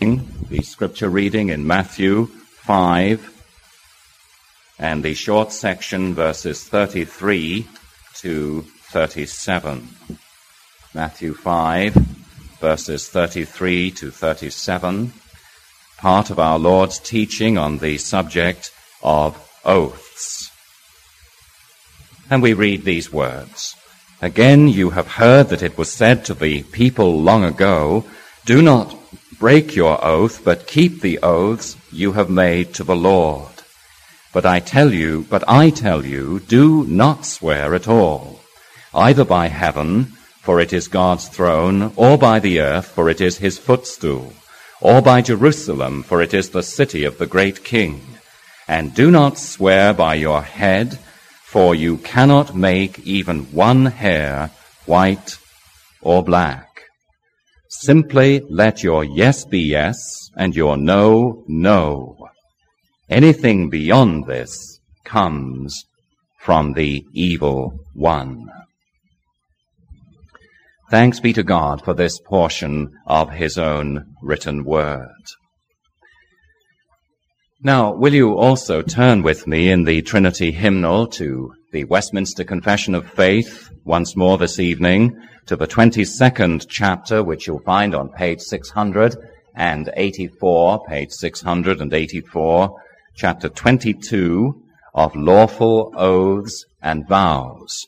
The scripture reading in Matthew 5 and the short section verses 33 to 37. Matthew 5 verses 33 to 37. Part of our Lord's teaching on the subject of oaths. And we read these words. Again, you have heard that it was said to the people long ago, do not break your oath, but keep the oaths you have made to the Lord. But I tell you, but I tell you, do not swear at all, either by heaven, for it is God's throne, or by the earth, for it is his footstool, or by Jerusalem, for it is the city of the great king. And do not swear by your head, for you cannot make even one hair white or black. Simply let your yes be yes and your no, no. Anything beyond this comes from the evil one. Thanks be to God for this portion of his own written word. Now, will you also turn with me in the Trinity hymnal to the Westminster Confession of Faith once more this evening to the 22nd chapter, which you'll find on page 684, page 684, chapter 22 of Lawful Oaths and Vows.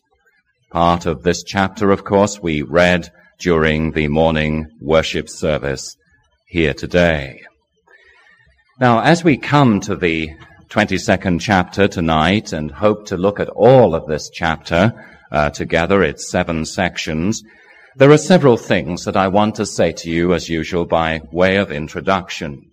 Part of this chapter, of course, we read during the morning worship service here today. Now, as we come to the 22nd chapter tonight and hope to look at all of this chapter uh, together. It's seven sections. There are several things that I want to say to you as usual by way of introduction.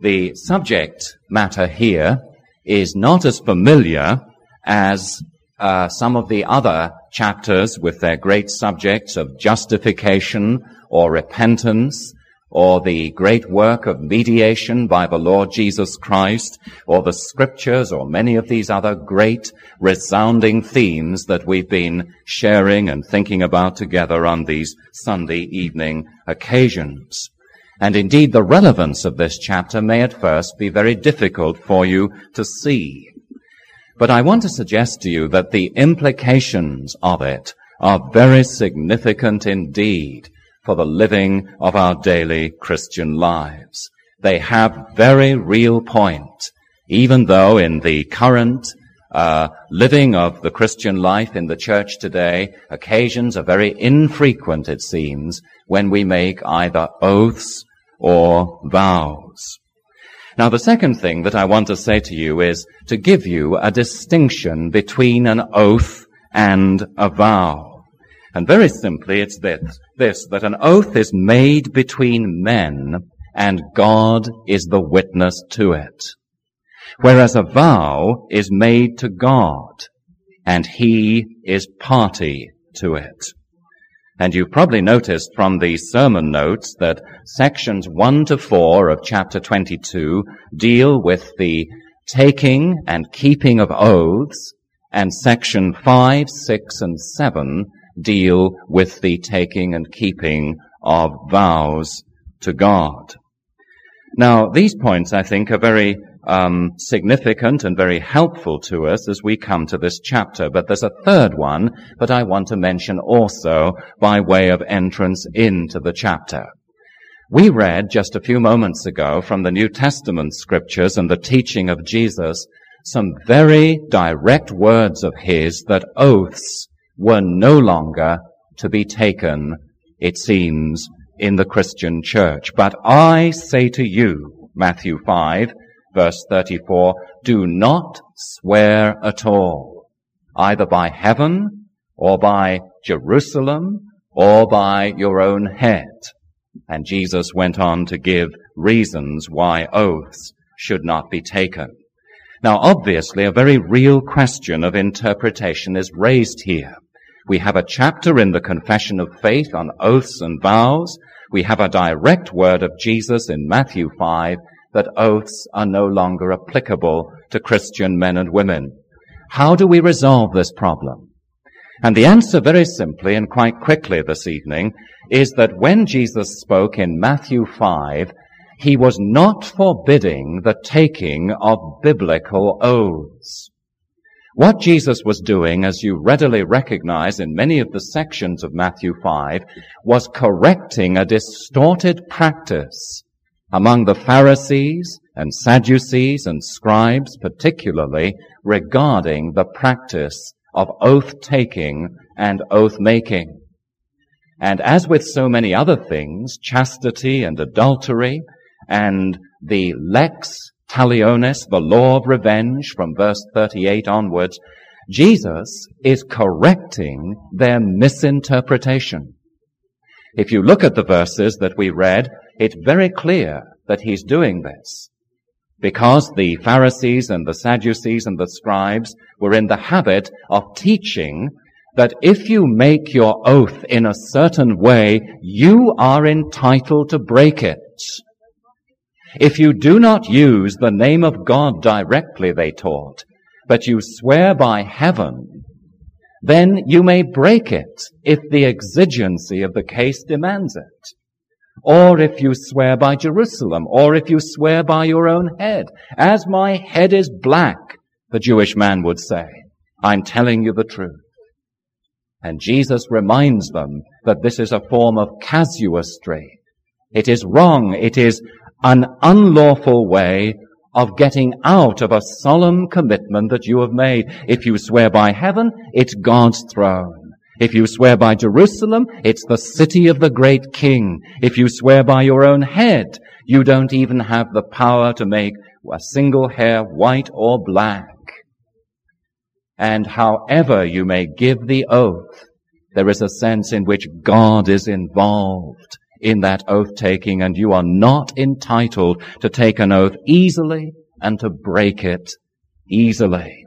The subject matter here is not as familiar as uh, some of the other chapters with their great subjects of justification or repentance or the great work of mediation by the Lord Jesus Christ, or the scriptures, or many of these other great resounding themes that we've been sharing and thinking about together on these Sunday evening occasions. And indeed, the relevance of this chapter may at first be very difficult for you to see. But I want to suggest to you that the implications of it are very significant indeed for the living of our daily Christian lives. They have very real point, even though in the current uh, living of the Christian life in the church today, occasions are very infrequent, it seems, when we make either oaths or vows. Now, the second thing that I want to say to you is to give you a distinction between an oath and a vow. And very simply, it's this, this, that an oath is made between men and God is the witness to it. Whereas a vow is made to God and he is party to it. And you've probably noticed from the sermon notes that sections 1 to 4 of chapter 22 deal with the taking and keeping of oaths, and section 5, 6, and 7 deal with the taking and keeping of vows to God. Now, these points, I think, are very um, significant and very helpful to us as we come to this chapter. But there's a third one that I want to mention also by way of entrance into the chapter. We read just a few moments ago from the New Testament scriptures and the teaching of Jesus some very direct words of his that oaths were no longer to be taken, it seems, in the Christian church. But I say to you, Matthew 5, verse 34, do not swear at all, either by heaven or by Jerusalem or by your own head. And Jesus went on to give reasons why oaths should not be taken. Now, obviously, a very real question of interpretation is raised here. We have a chapter in the Confession of Faith on oaths and vows. We have a direct word of Jesus in Matthew 5 that oaths are no longer applicable to Christian men and women. How do we resolve this problem? And the answer very simply and quite quickly this evening is that when Jesus spoke in Matthew 5, he was not forbidding the taking of biblical oaths. What Jesus was doing, as you readily recognize in many of the sections of Matthew 5, was correcting a distorted practice among the Pharisees and Sadducees and scribes, particularly regarding the practice of oath taking and oath making. And as with so many other things, chastity and adultery and the lex talionis, the law of revenge from verse 38 onwards, Jesus is correcting their misinterpretation. If you look at the verses that we read, it's very clear that he's doing this. Because the Pharisees and the Sadducees and the scribes were in the habit of teaching that if you make your oath in a certain way, you are entitled to break it. If you do not use the name of God directly, they taught, but you swear by heaven, then you may break it if the exigency of the case demands it. Or if you swear by Jerusalem, or if you swear by your own head. As my head is black, the Jewish man would say, I'm telling you the truth. And Jesus reminds them that this is a form of casuistry. It is wrong. It is an unlawful way of getting out of a solemn commitment that you have made. If you swear by heaven, it's God's throne. If you swear by Jerusalem, it's the city of the great king. If you swear by your own head, you don't even have the power to make a single hair white or black. And however you may give the oath, there is a sense in which God is involved in that oath taking and you are not entitled to take an oath easily and to break it easily.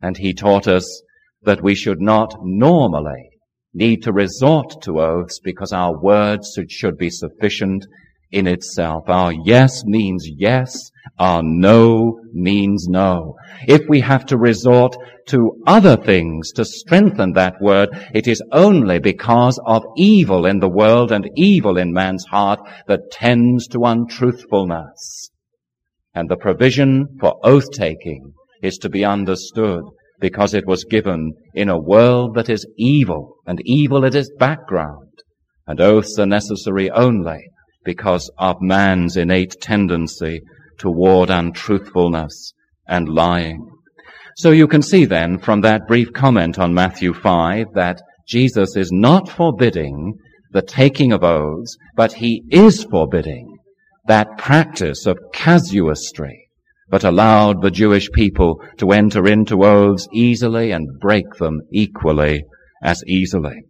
And he taught us that we should not normally need to resort to oaths because our words should be sufficient in itself. Our yes means yes. Our no means no. If we have to resort to other things to strengthen that word, it is only because of evil in the world and evil in man's heart that tends to untruthfulness. And the provision for oath taking is to be understood because it was given in a world that is evil, and evil at it is background, and oaths are necessary only because of man's innate tendency toward untruthfulness and lying. So you can see then from that brief comment on Matthew 5 that Jesus is not forbidding the taking of oaths, but he is forbidding that practice of casuistry but allowed the Jewish people to enter into oaths easily and break them equally as easily.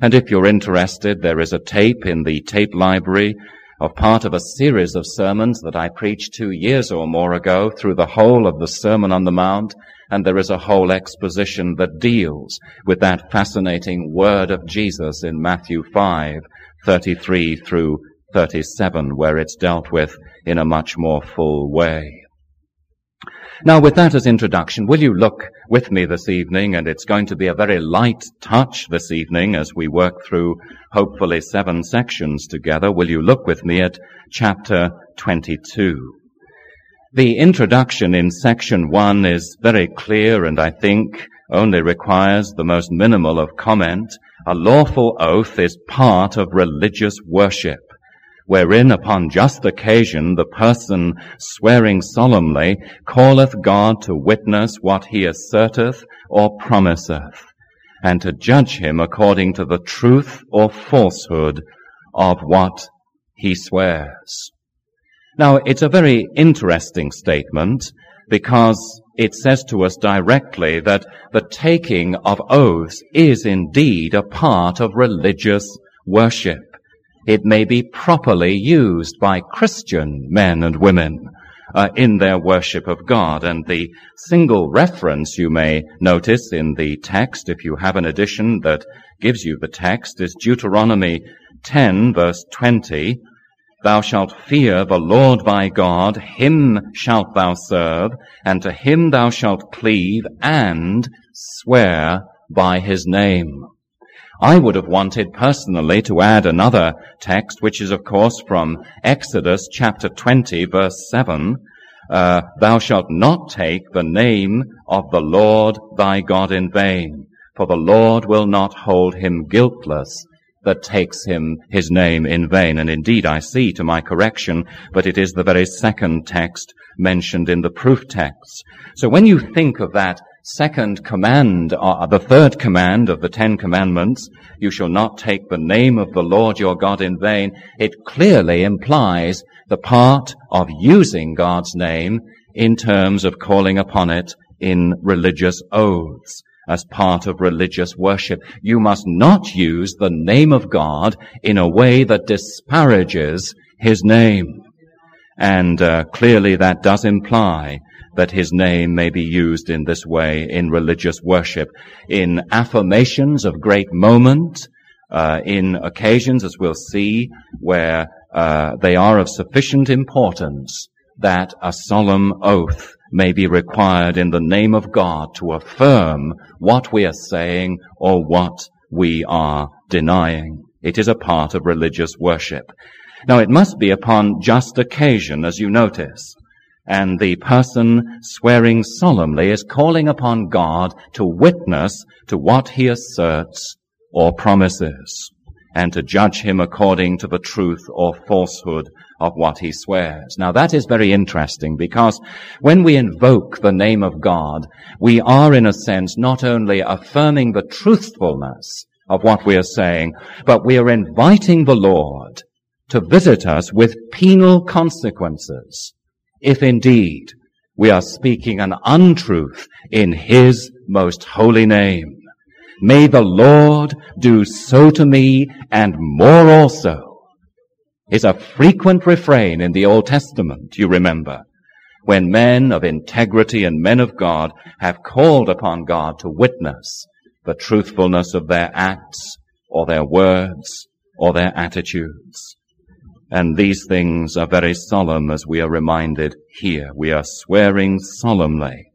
And if you're interested, there is a tape in the tape library of part of a series of sermons that I preached two years or more ago through the whole of the Sermon on the Mount, and there is a whole exposition that deals with that fascinating word of Jesus in Matthew 5, 33 through 37, where it's dealt with in a much more full way. Now, with that as introduction, will you look with me this evening? And it's going to be a very light touch this evening as we work through hopefully seven sections together. Will you look with me at chapter 22? The introduction in section one is very clear and I think only requires the most minimal of comment. A lawful oath is part of religious worship wherein upon just occasion the person swearing solemnly calleth God to witness what he asserteth or promiseth, and to judge him according to the truth or falsehood of what he swears. Now, it's a very interesting statement because it says to us directly that the taking of oaths is indeed a part of religious worship it may be properly used by Christian men and women uh, in their worship of God. And the single reference you may notice in the text, if you have an edition that gives you the text, is Deuteronomy 10 verse 20. Thou shalt fear the Lord thy God, him shalt thou serve, and to him thou shalt cleave and swear by his name. I would have wanted personally to add another text, which is of course from Exodus chapter 20 verse 7. Uh, thou shalt not take the name of the Lord thy God in vain, for the Lord will not hold him guiltless that takes him his name in vain. And indeed, I see to my correction, but it is the very second text mentioned in the proof text. So when you think of that second command, or uh, the third command of the Ten Commandments, you shall not take the name of the Lord your God in vain, it clearly implies the part of using God's name in terms of calling upon it in religious oaths as part of religious worship. You must not use the name of God in a way that disparages His name. And uh, clearly that does imply that his name may be used in this way in religious worship, in affirmations of great moment, uh, in occasions, as we'll see, where uh, they are of sufficient importance that a solemn oath may be required in the name of God to affirm what we are saying or what we are denying. It is a part of religious worship. Now it must be upon just occasion, as you notice. And the person swearing solemnly is calling upon God to witness to what he asserts or promises, and to judge him according to the truth or falsehood of what he swears. Now that is very interesting because when we invoke the name of God, we are in a sense not only affirming the truthfulness of what we are saying, but we are inviting the Lord to visit us with penal consequences if indeed we are speaking an untruth in His most holy name. May the Lord do so to me and more also is a frequent refrain in the Old Testament, you remember, when men of integrity and men of God have called upon God to witness the truthfulness of their acts or their words or their attitudes. And these things are very solemn as we are reminded here. We are swearing solemnly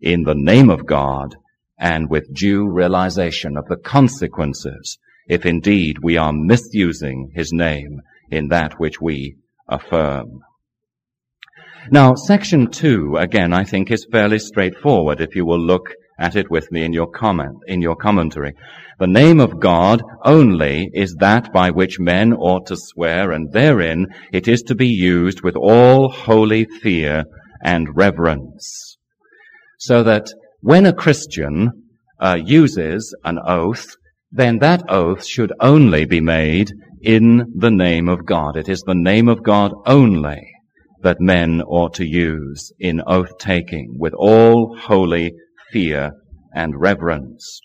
in the name of God and with due realization of the consequences if indeed we are misusing his name in that which we affirm. Now, section two, again, I think is fairly straightforward if you will look at it with me in your comment, in your commentary. The name of God only is that by which men ought to swear, and therein it is to be used with all holy fear and reverence. So that when a Christian uh, uses an oath, then that oath should only be made in the name of God. It is the name of God only that men ought to use in oath taking with all holy fear and reverence.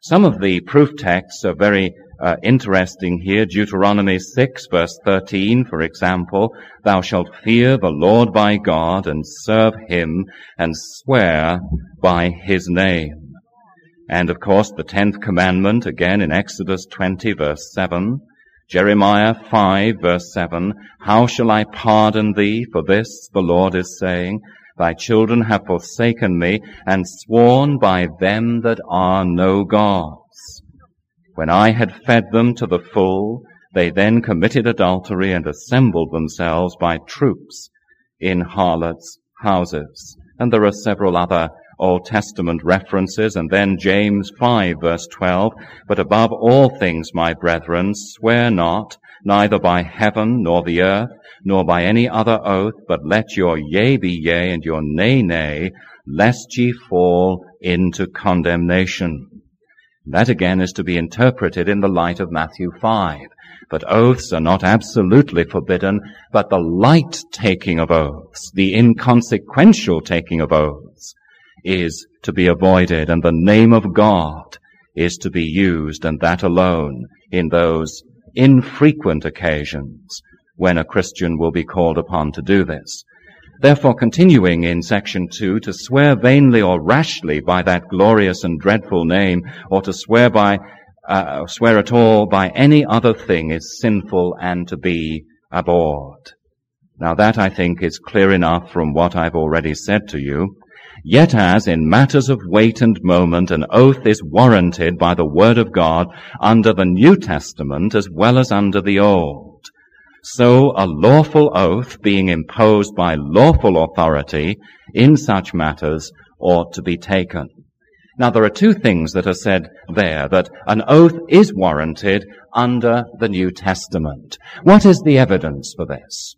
Some of the proof texts are very uh, interesting here. Deuteronomy 6 verse 13, for example, thou shalt fear the Lord thy God and serve him and swear by his name. And of course the tenth commandment again in Exodus 20 verse 7. Jeremiah 5 verse 7, How shall I pardon thee? For this the Lord is saying, Thy children have forsaken me and sworn by them that are no gods. When I had fed them to the full, they then committed adultery and assembled themselves by troops in harlots' houses. And there are several other Old Testament references, and then James 5 verse 12, but above all things, my brethren, swear not, neither by heaven, nor the earth, nor by any other oath, but let your yea be yea, and your nay nay, lest ye fall into condemnation. That again is to be interpreted in the light of Matthew 5. But oaths are not absolutely forbidden, but the light taking of oaths, the inconsequential taking of oaths, is to be avoided and the name of God is to be used and that alone in those infrequent occasions when a Christian will be called upon to do this. Therefore, continuing in section two, to swear vainly or rashly by that glorious and dreadful name, or to swear by, uh, swear at all by any other thing is sinful and to be abhorred. Now that I think is clear enough from what I've already said to you. Yet as in matters of weight and moment an oath is warranted by the word of God under the New Testament as well as under the Old, so a lawful oath being imposed by lawful authority in such matters ought to be taken. Now there are two things that are said there, that an oath is warranted under the New Testament. What is the evidence for this?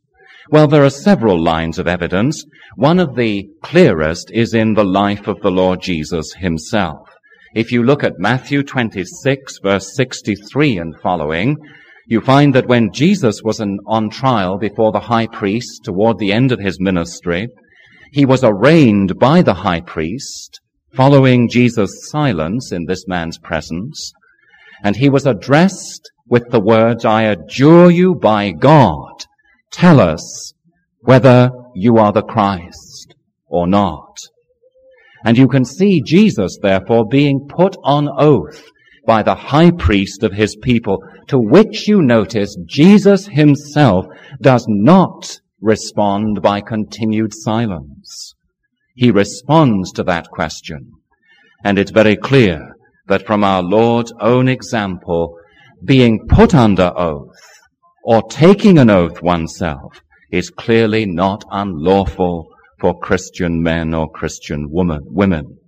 Well, there are several lines of evidence. One of the clearest is in the life of the Lord Jesus himself. If you look at Matthew 26 verse 63 and following, you find that when Jesus was on trial before the high priest toward the end of his ministry, he was arraigned by the high priest, following Jesus' silence in this man's presence, and he was addressed with the words, I adjure you by God, tell us whether you are the Christ or not. And you can see Jesus, therefore, being put on oath by the high priest of his people, to which you notice Jesus himself does not respond by continued silence. He responds to that question. And it's very clear that from our Lord's own example, being put under oath or taking an oath oneself is clearly not unlawful for Christian men or Christian woman, women.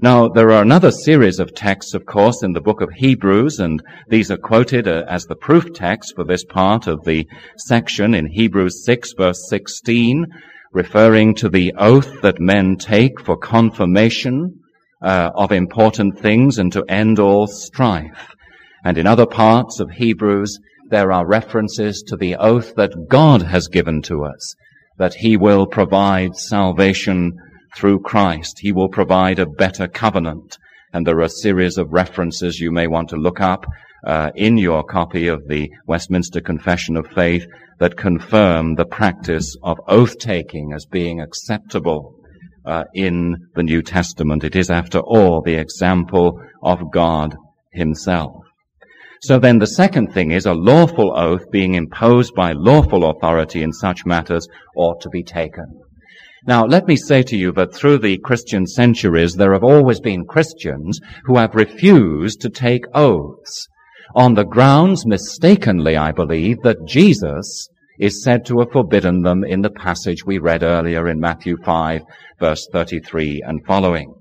Now, there are another series of texts, of course, in the book of Hebrews, and these are quoted uh, as the proof text for this part of the section in Hebrews 6 verse 16, referring to the oath that men take for confirmation uh, of important things and to end all strife. And in other parts of Hebrews, there are references to the oath that God has given to us, that He will provide salvation through Christ. He will provide a better covenant. And there are a series of references you may want to look up uh, in your copy of the Westminster Confession of Faith that confirm the practice of oath taking as being acceptable uh, in the New Testament. It is, after all, the example of God Himself. So then the second thing is a lawful oath being imposed by lawful authority in such matters ought to be taken. Now, let me say to you that through the Christian centuries, there have always been Christians who have refused to take oaths on the grounds, mistakenly, I believe, that Jesus is said to have forbidden them in the passage we read earlier in Matthew 5, verse 33 and following.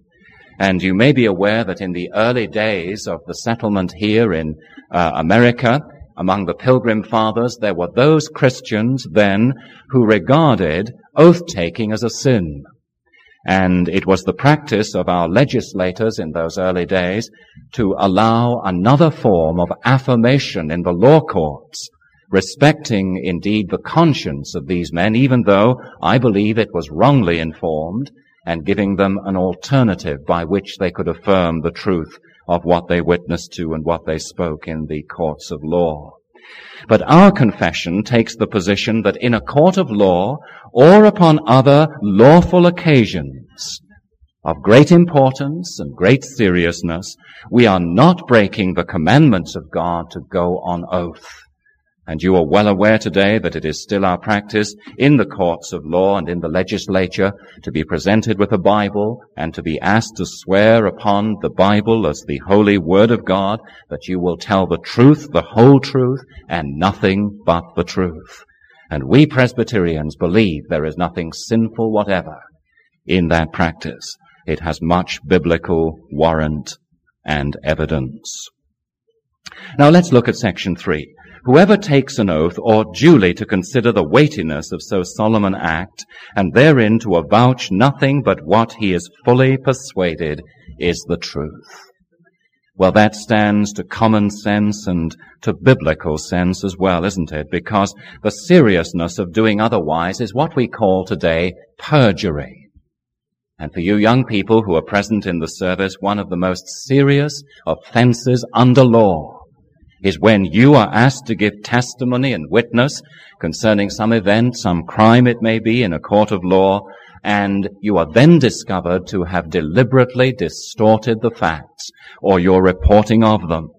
And you may be aware that in the early days of the settlement here in uh, America, among the Pilgrim Fathers, there were those Christians then who regarded oath taking as a sin. And it was the practice of our legislators in those early days to allow another form of affirmation in the law courts, respecting indeed the conscience of these men, even though I believe it was wrongly informed, and giving them an alternative by which they could affirm the truth of what they witnessed to and what they spoke in the courts of law. But our confession takes the position that in a court of law or upon other lawful occasions of great importance and great seriousness, we are not breaking the commandments of God to go on oath. And you are well aware today that it is still our practice in the courts of law and in the legislature to be presented with a Bible and to be asked to swear upon the Bible as the holy word of God that you will tell the truth, the whole truth, and nothing but the truth. And we Presbyterians believe there is nothing sinful whatever in that practice. It has much biblical warrant and evidence. Now let's look at section three. Whoever takes an oath ought duly to consider the weightiness of so solemn an act, and therein to avouch nothing but what he is fully persuaded is the truth. Well, that stands to common sense and to biblical sense as well, isn't it? Because the seriousness of doing otherwise is what we call today perjury. And for you young people who are present in the service, one of the most serious offenses under law is when you are asked to give testimony and witness concerning some event, some crime it may be in a court of law, and you are then discovered to have deliberately distorted the facts or your reporting of them.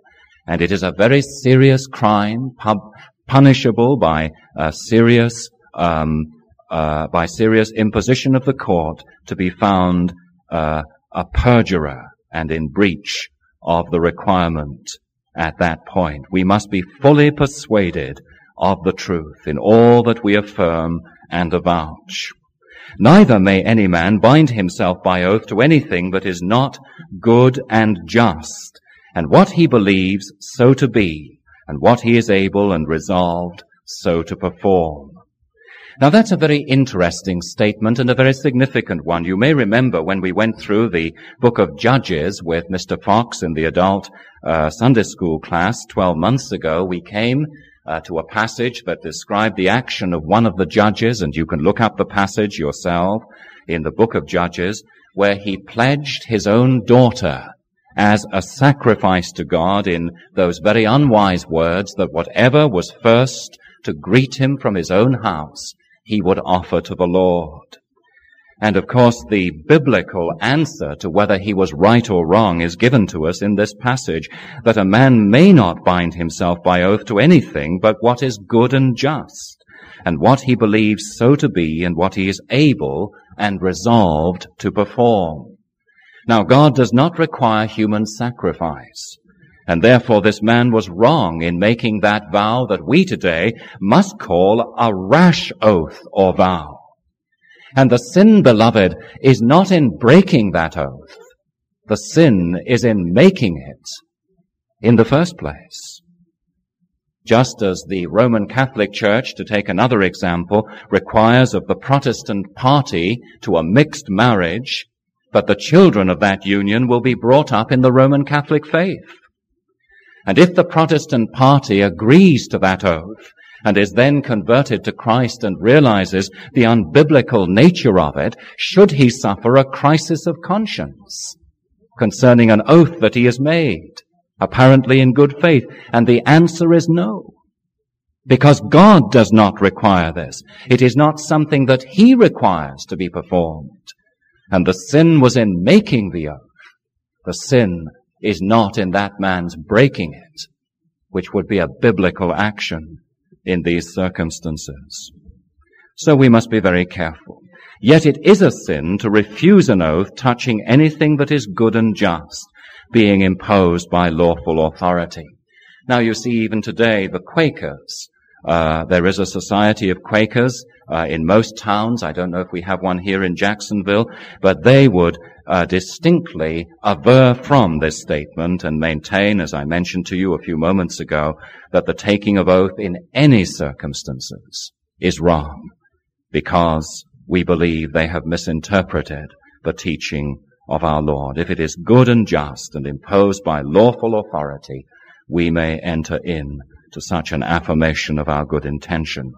And it is a very serious crime, pub- punishable by a serious, um, uh, by serious imposition of the court to be found uh, a perjurer and in breach of the requirement at that point. We must be fully persuaded of the truth in all that we affirm and avouch. Neither may any man bind himself by oath to anything that is not good and just, and what he believes so to be, and what he is able and resolved so to perform. Now that's a very interesting statement and a very significant one. You may remember when we went through the book of Judges with Mr. Fox in the adult uh, Sunday school class 12 months ago, we came uh, to a passage that described the action of one of the judges, and you can look up the passage yourself in the book of Judges, where he pledged his own daughter as a sacrifice to God in those very unwise words that whatever was first to greet him from his own house, he would offer to the Lord. And of course, the biblical answer to whether he was right or wrong is given to us in this passage, that a man may not bind himself by oath to anything but what is good and just, and what he believes so to be, and what he is able and resolved to perform. Now, God does not require human sacrifice. And therefore this man was wrong in making that vow that we today must call a rash oath or vow. And the sin, beloved, is not in breaking that oath. The sin is in making it in the first place. Just as the Roman Catholic Church, to take another example, requires of the Protestant party to a mixed marriage, but the children of that union will be brought up in the Roman Catholic faith. And if the Protestant party agrees to that oath, and is then converted to Christ and realizes the unbiblical nature of it, should he suffer a crisis of conscience concerning an oath that he has made, apparently in good faith? And the answer is no. Because God does not require this. It is not something that he requires to be performed. And the sin was in making the oath. The sin is not in that man's breaking it, which would be a biblical action in these circumstances. So we must be very careful. Yet it is a sin to refuse an oath touching anything that is good and just, being imposed by lawful authority. Now you see even today the Quakers, uh, there is a society of Quakers uh, in most towns. I don't know if we have one here in Jacksonville, but they would uh, distinctly aver from this statement and maintain, as I mentioned to you a few moments ago, that the taking of oath in any circumstances is wrong because we believe they have misinterpreted the teaching of our Lord. If it is good and just and imposed by lawful authority, we may enter in to such an affirmation of our good intention.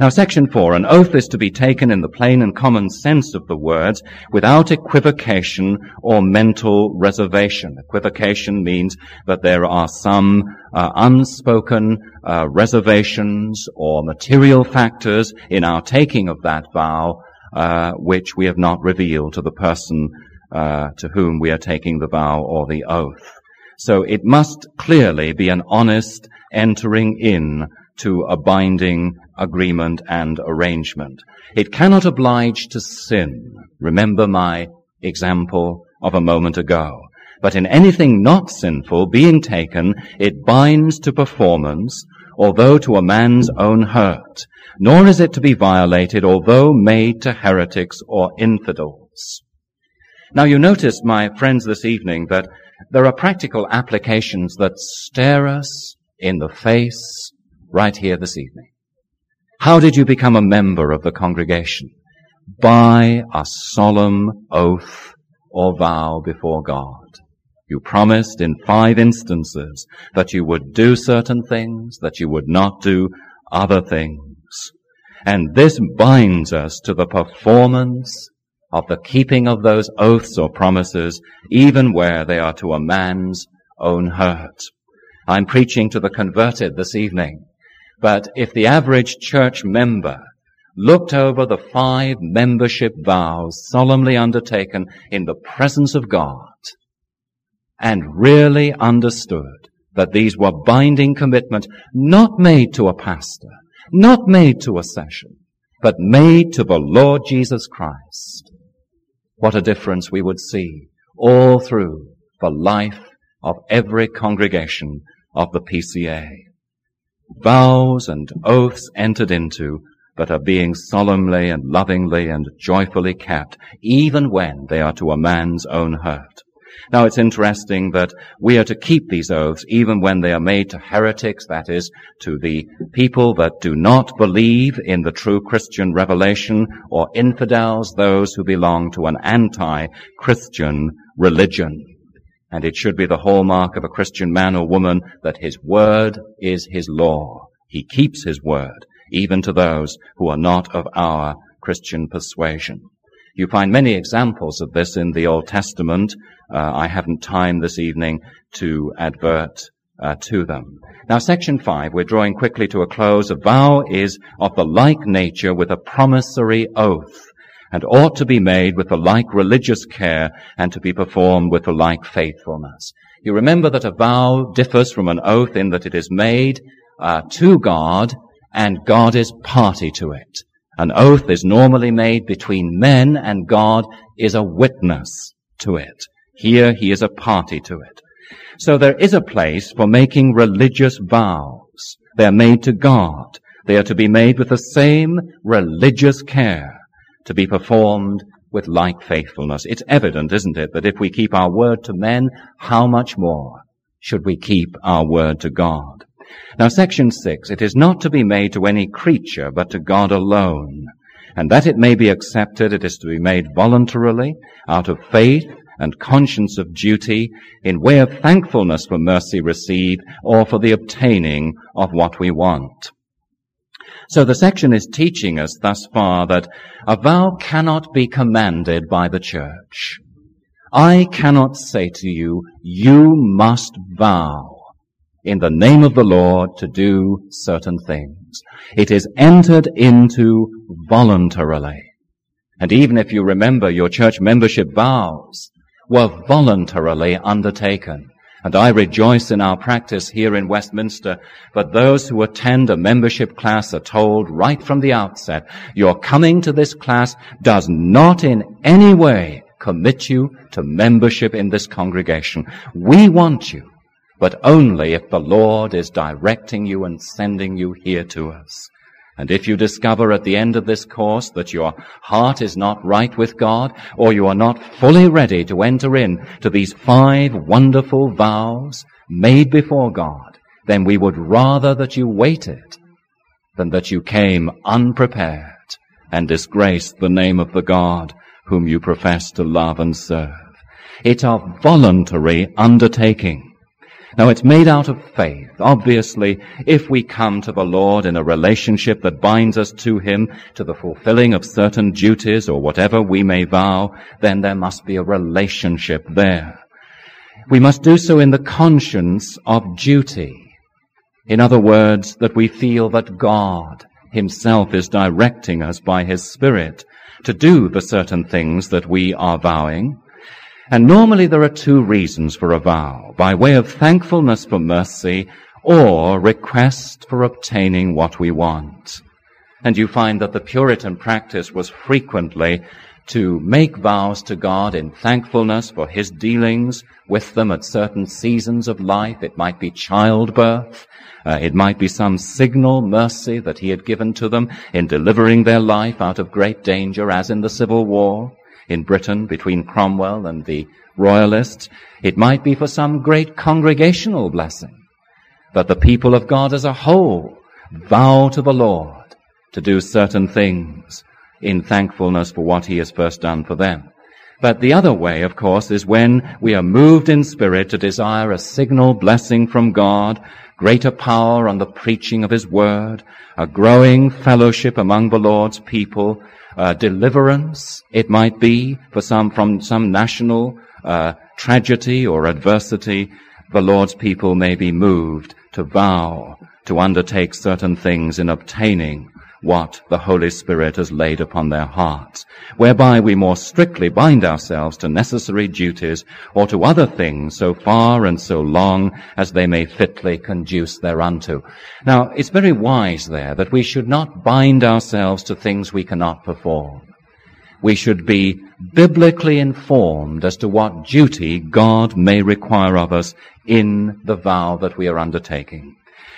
Now, section four, an oath is to be taken in the plain and common sense of the words without equivocation or mental reservation. Equivocation means that there are some uh, unspoken uh, reservations or material factors in our taking of that vow uh, which we have not revealed to the person uh, to whom we are taking the vow or the oath. So it must clearly be an honest entering in to a binding agreement and arrangement. It cannot oblige to sin. Remember my example of a moment ago. But in anything not sinful being taken, it binds to performance, although to a man's own hurt, nor is it to be violated, although made to heretics or infidels. Now you notice, my friends, this evening that there are practical applications that stare us in the face right here this evening. How did you become a member of the congregation? By a solemn oath or vow before God. You promised in five instances that you would do certain things, that you would not do other things. And this binds us to the performance of the keeping of those oaths or promises, even where they are to a man's own hurt. I'm preaching to the converted this evening. But if the average church member looked over the five membership vows solemnly undertaken in the presence of God and really understood that these were binding commitments not made to a pastor, not made to a session, but made to the Lord Jesus Christ, what a difference we would see all through the life of every congregation of the PCA. Vows and oaths entered into but are being solemnly and lovingly and joyfully kept, even when they are to a man's own hurt. Now it's interesting that we are to keep these oaths even when they are made to heretics, that is, to the people that do not believe in the true Christian revelation, or infidels, those who belong to an anti-Christian religion. And it should be the hallmark of a Christian man or woman that his word is his law. He keeps his word even to those who are not of our Christian persuasion. You find many examples of this in the Old Testament. Uh, I haven't time this evening to advert uh, to them. Now, section five, we're drawing quickly to a close. A vow is of the like nature with a promissory oath and ought to be made with the like religious care and to be performed with the like faithfulness. You remember that a vow differs from an oath in that it is made uh, to God and God is party to it. An oath is normally made between men and God is a witness to it. Here he is a party to it. So there is a place for making religious vows. They are made to God. They are to be made with the same religious care to be performed with like faithfulness. It's evident, isn't it, that if we keep our word to men, how much more should we keep our word to God? Now, section six, it is not to be made to any creature, but to God alone. And that it may be accepted, it is to be made voluntarily, out of faith and conscience of duty, in way of thankfulness for mercy received, or for the obtaining of what we want. So the section is teaching us thus far that a vow cannot be commanded by the church. I cannot say to you, you must vow in the name of the Lord to do certain things. It is entered into voluntarily. And even if you remember your church membership vows were voluntarily undertaken. And I rejoice in our practice here in Westminster, but those who attend a membership class are told right from the outset, your coming to this class does not in any way commit you to membership in this congregation. We want you but only if the Lord is directing you and sending you here to us. And if you discover at the end of this course that your heart is not right with God, or you are not fully ready to enter in to these five wonderful vows made before God, then we would rather that you waited than that you came unprepared and disgraced the name of the God whom you profess to love and serve. It's a voluntary undertaking. Now it's made out of faith. Obviously, if we come to the Lord in a relationship that binds us to Him, to the fulfilling of certain duties or whatever we may vow, then there must be a relationship there. We must do so in the conscience of duty. In other words, that we feel that God Himself is directing us by His Spirit to do the certain things that we are vowing. And normally there are two reasons for a vow, by way of thankfulness for mercy or request for obtaining what we want. And you find that the Puritan practice was frequently to make vows to God in thankfulness for His dealings with them at certain seasons of life. It might be childbirth. Uh, it might be some signal mercy that He had given to them in delivering their life out of great danger, as in the Civil War in Britain between Cromwell and the royalists. It might be for some great congregational blessing. But the people of God as a whole vow to the Lord to do certain things in thankfulness for what he has first done for them. But the other way, of course, is when we are moved in spirit to desire a signal blessing from God, greater power on the preaching of his word, a growing fellowship among the Lord's people, uh, deliverance, it might be, for some, from some national uh, tragedy or adversity, the Lord's people may be moved to vow to undertake certain things in obtaining what the Holy Spirit has laid upon their hearts, whereby we more strictly bind ourselves to necessary duties or to other things so far and so long as they may fitly conduce thereunto. Now, it's very wise there that we should not bind ourselves to things we cannot perform. we should be biblically informed as to what duty God may require of us in the vow that we are undertaking.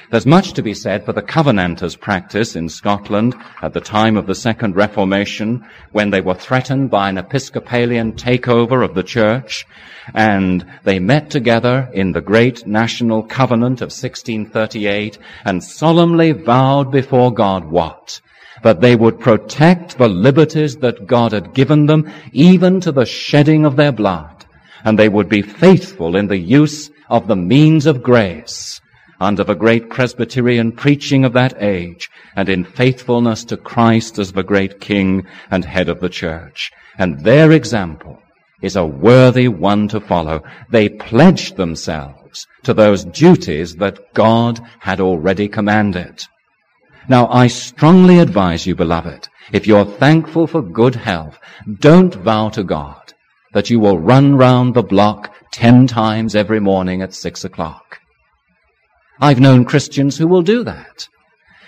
There's much to be said for the Covenanters practice in Scotland at the time of the Second Reformation when they were threatened by an Episcopalian takeover of the church and they met together in the great national covenant of 1638 and solemnly vowed before God what? That they would protect the liberties that God had given them even to the shedding of their blood and they would be faithful in the use of the means of grace under the great Presbyterian preaching of that age and in faithfulness to Christ as the great King and head of the church. And their example is a worthy one to follow. They pledged themselves to those duties that God had already commanded. Now I strongly advise you, beloved, if you're thankful for good health, don't vow to God that you will run round the block ten times every morning at six o'clock. I've known Christians who will do that.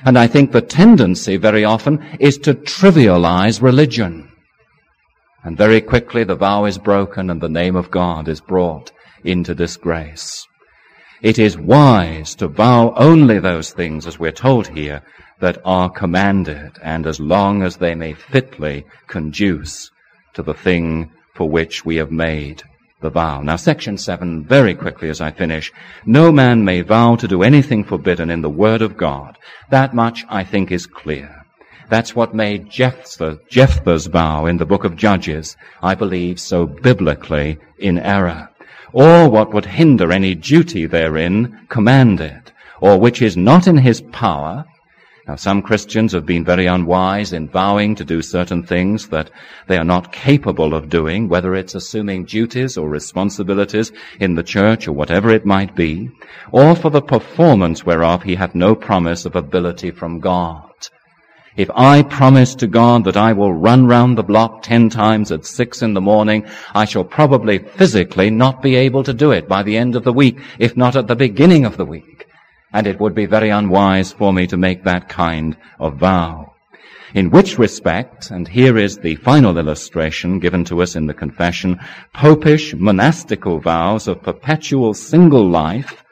And I think the tendency very often is to trivialize religion. And very quickly the vow is broken and the name of God is brought into disgrace. It is wise to vow only those things, as we're told here, that are commanded, and as long as they may fitly conduce to the thing for which we have made the vow. Now, section seven, very quickly as I finish. No man may vow to do anything forbidden in the word of God. That much I think is clear. That's what made Jephthah, Jephthah's vow in the book of Judges, I believe, so biblically in error. Or what would hinder any duty therein commanded, or which is not in his power, now, some Christians have been very unwise in vowing to do certain things that they are not capable of doing, whether it's assuming duties or responsibilities in the church or whatever it might be, or for the performance whereof he hath no promise of ability from God. If I promise to God that I will run round the block ten times at six in the morning, I shall probably physically not be able to do it by the end of the week, if not at the beginning of the week and it would be very unwise for me to make that kind of vow. In which respect, and here is the final illustration given to us in the confession, popish monastical vows of perpetual single life,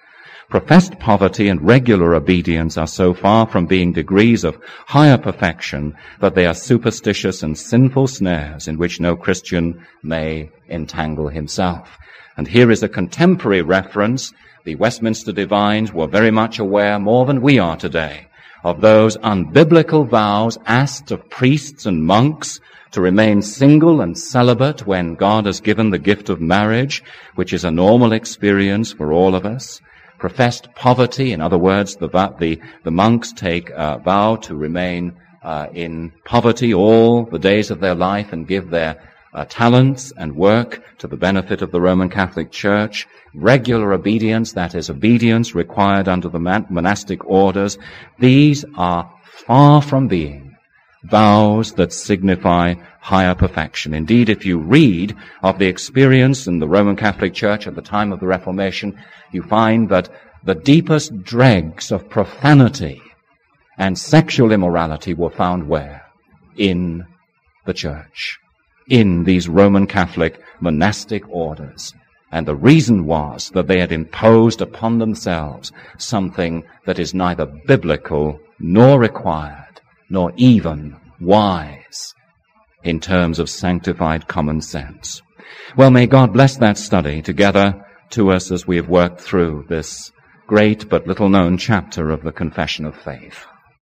professed poverty and regular obedience are so far from being degrees of higher perfection that they are superstitious and sinful snares in which no Christian may entangle himself. And here is a contemporary reference the Westminster divines were very much aware, more than we are today, of those unbiblical vows asked of priests and monks to remain single and celibate when God has given the gift of marriage, which is a normal experience for all of us. Professed poverty, in other words, the, the, the monks take a vow to remain uh, in poverty all the days of their life and give their uh, talents and work to the benefit of the Roman Catholic Church, regular obedience, that is obedience required under the monastic orders, these are far from being vows that signify higher perfection. Indeed, if you read of the experience in the Roman Catholic Church at the time of the Reformation, you find that the deepest dregs of profanity and sexual immorality were found where? In the church in these Roman Catholic monastic orders. And the reason was that they had imposed upon themselves something that is neither biblical nor required, nor even wise in terms of sanctified common sense. Well, may God bless that study together to us as we have worked through this great but little known chapter of the Confession of Faith.